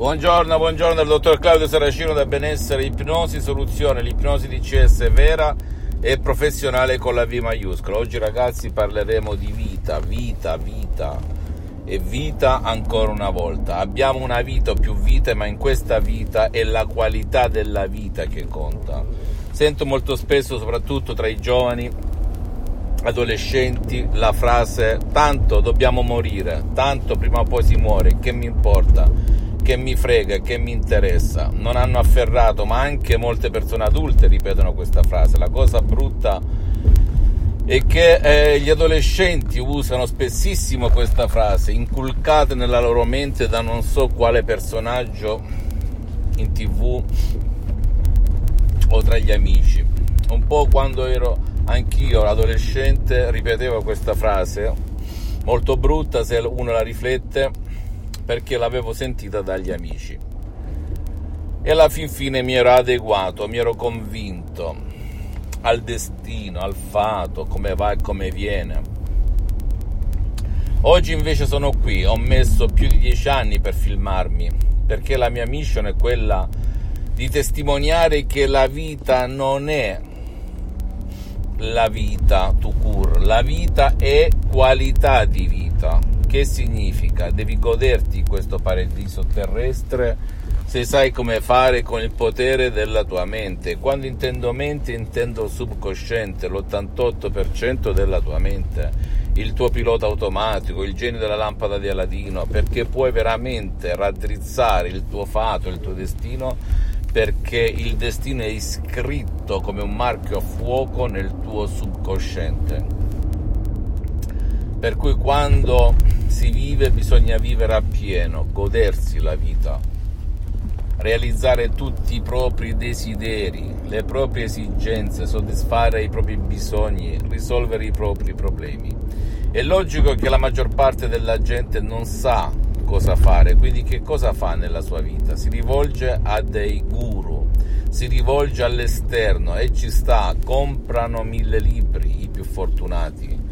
Buongiorno, buongiorno dal dottor Claudio Saracino da Benessere Ipnosi Soluzione, l'ipnosi di CS vera e professionale con la V maiuscola. Oggi ragazzi parleremo di vita, vita, vita e vita ancora una volta. Abbiamo una vita o più vite, ma in questa vita è la qualità della vita che conta. Sento molto spesso, soprattutto tra i giovani, adolescenti, la frase tanto dobbiamo morire, tanto prima o poi si muore, che mi importa? Che mi frega, che mi interessa. Non hanno afferrato, ma anche molte persone adulte ripetono questa frase. La cosa brutta è che eh, gli adolescenti usano spessissimo questa frase, inculcate nella loro mente da non so quale personaggio in tv o tra gli amici. Un po' quando ero anch'io adolescente ripetevo questa frase, molto brutta se uno la riflette perché l'avevo sentita dagli amici. E alla fin fine mi ero adeguato, mi ero convinto al destino, al fato, come va e come viene. Oggi invece sono qui, ho messo più di dieci anni per filmarmi, perché la mia mission è quella di testimoniare che la vita non è la vita to cure, la vita è qualità di vita che significa? Devi goderti questo paradiso terrestre se sai come fare con il potere della tua mente. Quando intendo mente intendo subconsciente, l'88% della tua mente, il tuo pilota automatico, il genio della lampada di Aladino, perché puoi veramente raddrizzare il tuo fato, il tuo destino, perché il destino è iscritto come un marchio a fuoco nel tuo subconsciente. Per cui quando si vive bisogna vivere appieno, godersi la vita, realizzare tutti i propri desideri, le proprie esigenze, soddisfare i propri bisogni, risolvere i propri problemi. È logico che la maggior parte della gente non sa cosa fare, quindi che cosa fa nella sua vita? Si rivolge a dei guru, si rivolge all'esterno e ci sta, comprano mille libri, i più fortunati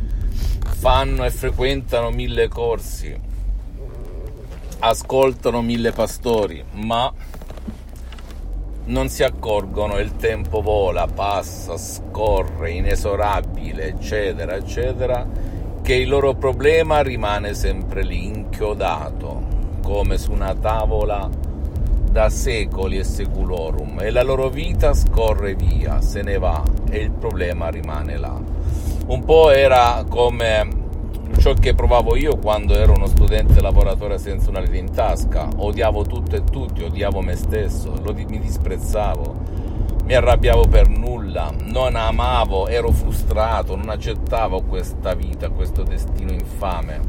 fanno e frequentano mille corsi, ascoltano mille pastori, ma non si accorgono, il tempo vola, passa, scorre, inesorabile, eccetera, eccetera, che il loro problema rimane sempre lì, inchiodato, come su una tavola da secoli e seculorum, e la loro vita scorre via, se ne va, e il problema rimane là un po' era come ciò che provavo io quando ero uno studente lavoratore senza una lira in tasca. Odiavo tutto e tutti, odiavo me stesso, lo, mi disprezzavo, mi arrabbiavo per nulla, non amavo, ero frustrato, non accettavo questa vita, questo destino infame.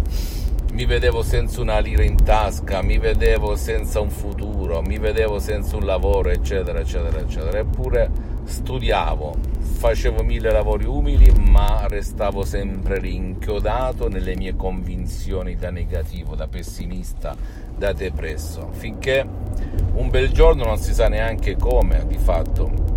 Mi vedevo senza una lira in tasca, mi vedevo senza un futuro, mi vedevo senza un lavoro, eccetera, eccetera, eccetera. Eppure studiavo, facevo mille lavori umili, ma restavo sempre rinchiodato nelle mie convinzioni da negativo, da pessimista, da depresso, finché un bel giorno non si sa neanche come, di fatto.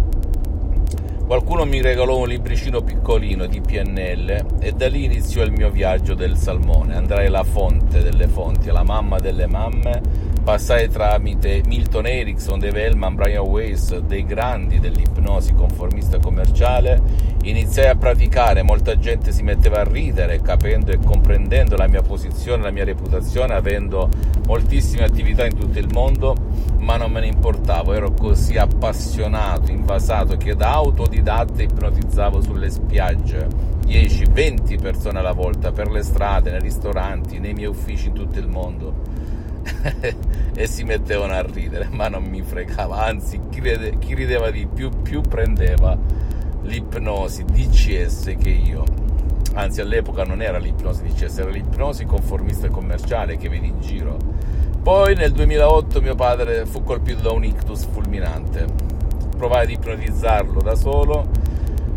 Qualcuno mi regalò un libricino piccolino di PNL e da lì iniziò il mio viaggio del salmone. Andrai alla fonte delle fonti, alla mamma delle mamme passai tramite Milton Erickson, Dave Hellman, Brian Weiss, dei grandi dell'ipnosi conformista commerciale, iniziai a praticare, molta gente si metteva a ridere capendo e comprendendo la mia posizione, la mia reputazione, avendo moltissime attività in tutto il mondo, ma non me ne importavo, ero così appassionato, invasato che da autodidatta ipnotizzavo sulle spiagge 10-20 persone alla volta, per le strade, nei ristoranti, nei miei uffici in tutto il mondo e si mettevano a ridere, ma non mi fregava, anzi chi, ride, chi rideva di più più prendeva l'ipnosi DCS che io. Anzi all'epoca non era l'ipnosi DCS, era l'ipnosi conformista e commerciale che vedi in giro. Poi nel 2008 mio padre fu colpito da un ictus fulminante. Provai ad ipnotizzarlo da solo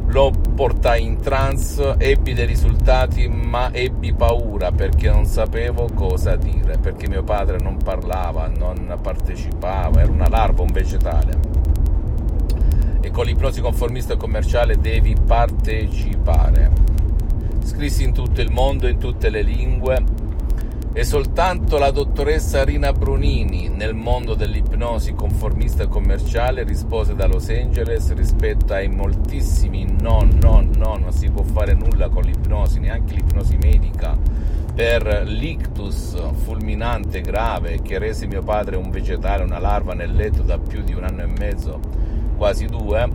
lo portai in trance, ebbi dei risultati, ma ebbi paura perché non sapevo cosa dire, perché mio padre non parlava, non partecipava, era una larva, un vegetale. E con l'ipnosi conformista e commerciale devi partecipare. Scrissi in tutto il mondo, in tutte le lingue, E soltanto la dottoressa Rina Brunini, nel mondo dell'ipnosi conformista e commerciale, rispose da Los Angeles rispetto ai moltissimi no, no, no, non si può fare nulla con l'ipnosi, neanche l'ipnosi medica, per l'ictus fulminante grave che rese mio padre un vegetale, una larva nel letto da più di un anno e mezzo, quasi due,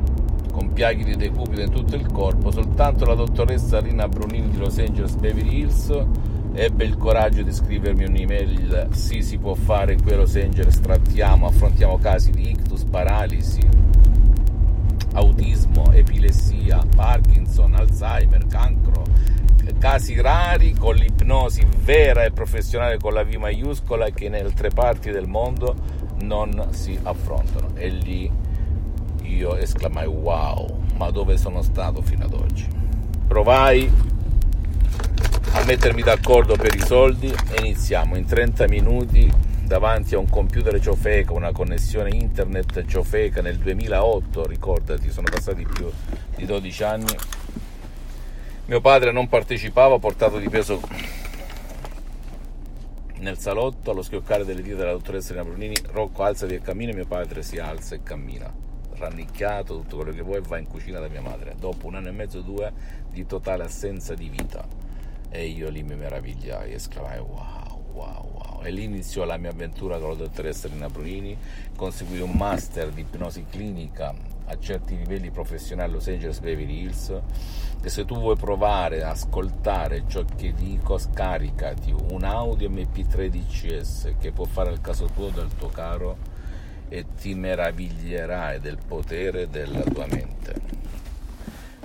con piaghe di decupito in tutto il corpo, soltanto la dottoressa Rina Brunini di Los Angeles Beverly Hills ebbe il coraggio di scrivermi un'email, sì si può fare qui a Los Angeles, trattiamo, affrontiamo casi di ictus, paralisi, autismo, epilessia, Parkinson, Alzheimer, cancro, casi rari con l'ipnosi vera e professionale con la V maiuscola che in altre parti del mondo non si affrontano. E lì io esclamai wow, ma dove sono stato fino ad oggi? Provai a mettermi d'accordo per i soldi e iniziamo in 30 minuti davanti a un computer ciofeca, una connessione internet ciofeca nel 2008, ricordati, sono passati più di 12 anni. Mio padre non partecipava, portato di peso nel salotto, allo schioccare delle dita della dottoressa Elena Brunini, Rocco alzati e cammina, mio padre si alza e cammina, rannicchiato, tutto quello che vuoi, va in cucina da mia madre, dopo un anno e mezzo, due, di totale assenza di vita e io lì mi meravigliai, esclamai wow, wow, wow. E lì iniziò la mia avventura con la dottoressa Rina Brunini, conseguì un master di ipnosi clinica a certi livelli professionali a Los Angeles Beverly Hills. E se tu vuoi provare a ascoltare ciò che dico scaricati un audio mp3 DCS che può fare il caso tuo del tuo caro e ti meraviglierai del potere della tua mente.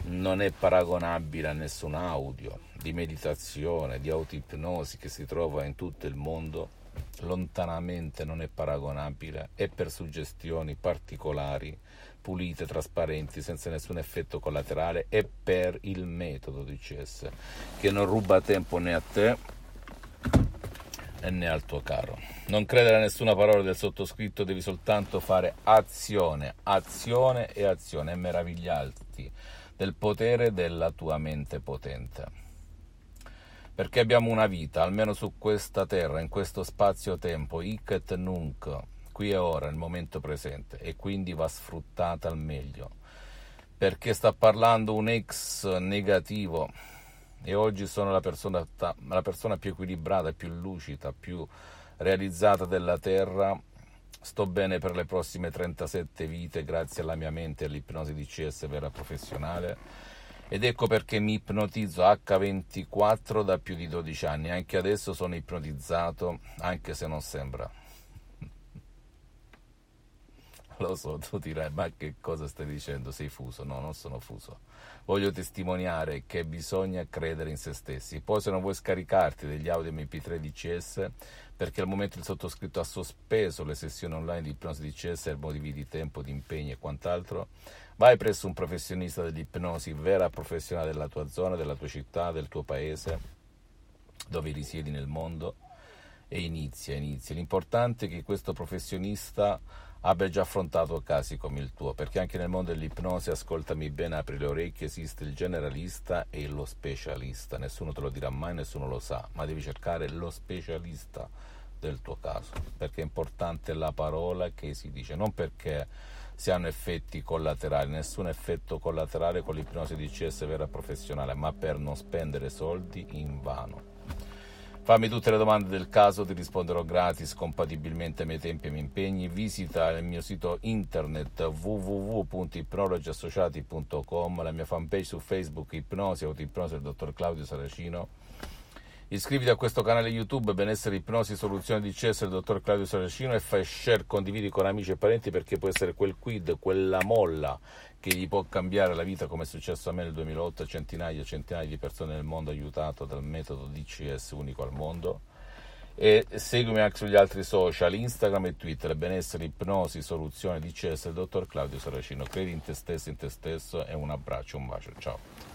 Non è paragonabile a nessun audio di meditazione, di autoipnosi che si trova in tutto il mondo, lontanamente non è paragonabile e per suggestioni particolari, pulite, trasparenti, senza nessun effetto collaterale e per il metodo di CS che non ruba tempo né a te né al tuo caro. Non credere a nessuna parola del sottoscritto, devi soltanto fare azione, azione e azione e meravigliarti del potere della tua mente potente perché abbiamo una vita, almeno su questa terra, in questo spazio-tempo, hic et nunc, qui e ora, nel momento presente, e quindi va sfruttata al meglio. Perché sta parlando un ex negativo e oggi sono la persona, la persona più equilibrata, più lucida, più realizzata della terra. Sto bene per le prossime 37 vite grazie alla mia mente e all'ipnosi di CS vera professionale ed ecco perché mi ipnotizzo H24 da più di 12 anni, anche adesso sono ipnotizzato, anche se non sembra. Lo so, tu dirai, ma che cosa stai dicendo? Sei fuso? No, non sono fuso. Voglio testimoniare che bisogna credere in se stessi. Poi se non vuoi scaricarti degli audio MP3 DCS, perché al momento il sottoscritto ha sospeso le sessioni online di ipnosi DCS per motivi di tempo, di impegni e quant'altro, Vai presso un professionista dell'ipnosi vera professionale della tua zona, della tua città, del tuo paese, dove risiedi nel mondo e inizia, inizia. L'importante è che questo professionista abbia già affrontato casi come il tuo, perché anche nel mondo dell'ipnosi, ascoltami bene, apri le orecchie, esiste il generalista e lo specialista. Nessuno te lo dirà mai, nessuno lo sa, ma devi cercare lo specialista del tuo caso, perché è importante la parola che si dice, non perché si hanno effetti collaterali, nessun effetto collaterale con l'ipnosi di CS vera professionale, ma per non spendere soldi in vano. Fammi tutte le domande del caso, ti risponderò gratis, compatibilmente ai miei tempi e ai miei impegni. Visita il mio sito internet www.ipnologiassociati.com, la mia fanpage su Facebook Ipnosi, Autoipnosi del dottor Claudio Saracino Iscriviti a questo canale YouTube Benessere Ipnosi Soluzione di CS del dottor Claudio Saracino e fai share, condividi con amici e parenti perché può essere quel quid, quella molla che gli può cambiare la vita come è successo a me nel 2008 centinaia e centinaia di persone nel mondo aiutato dal metodo DCS unico al mondo. E seguimi anche sugli altri social Instagram e Twitter Benessere Ipnosi Soluzione DCS del dottor Claudio Saracino. Credi in te stesso in te stesso e un abbraccio un bacio ciao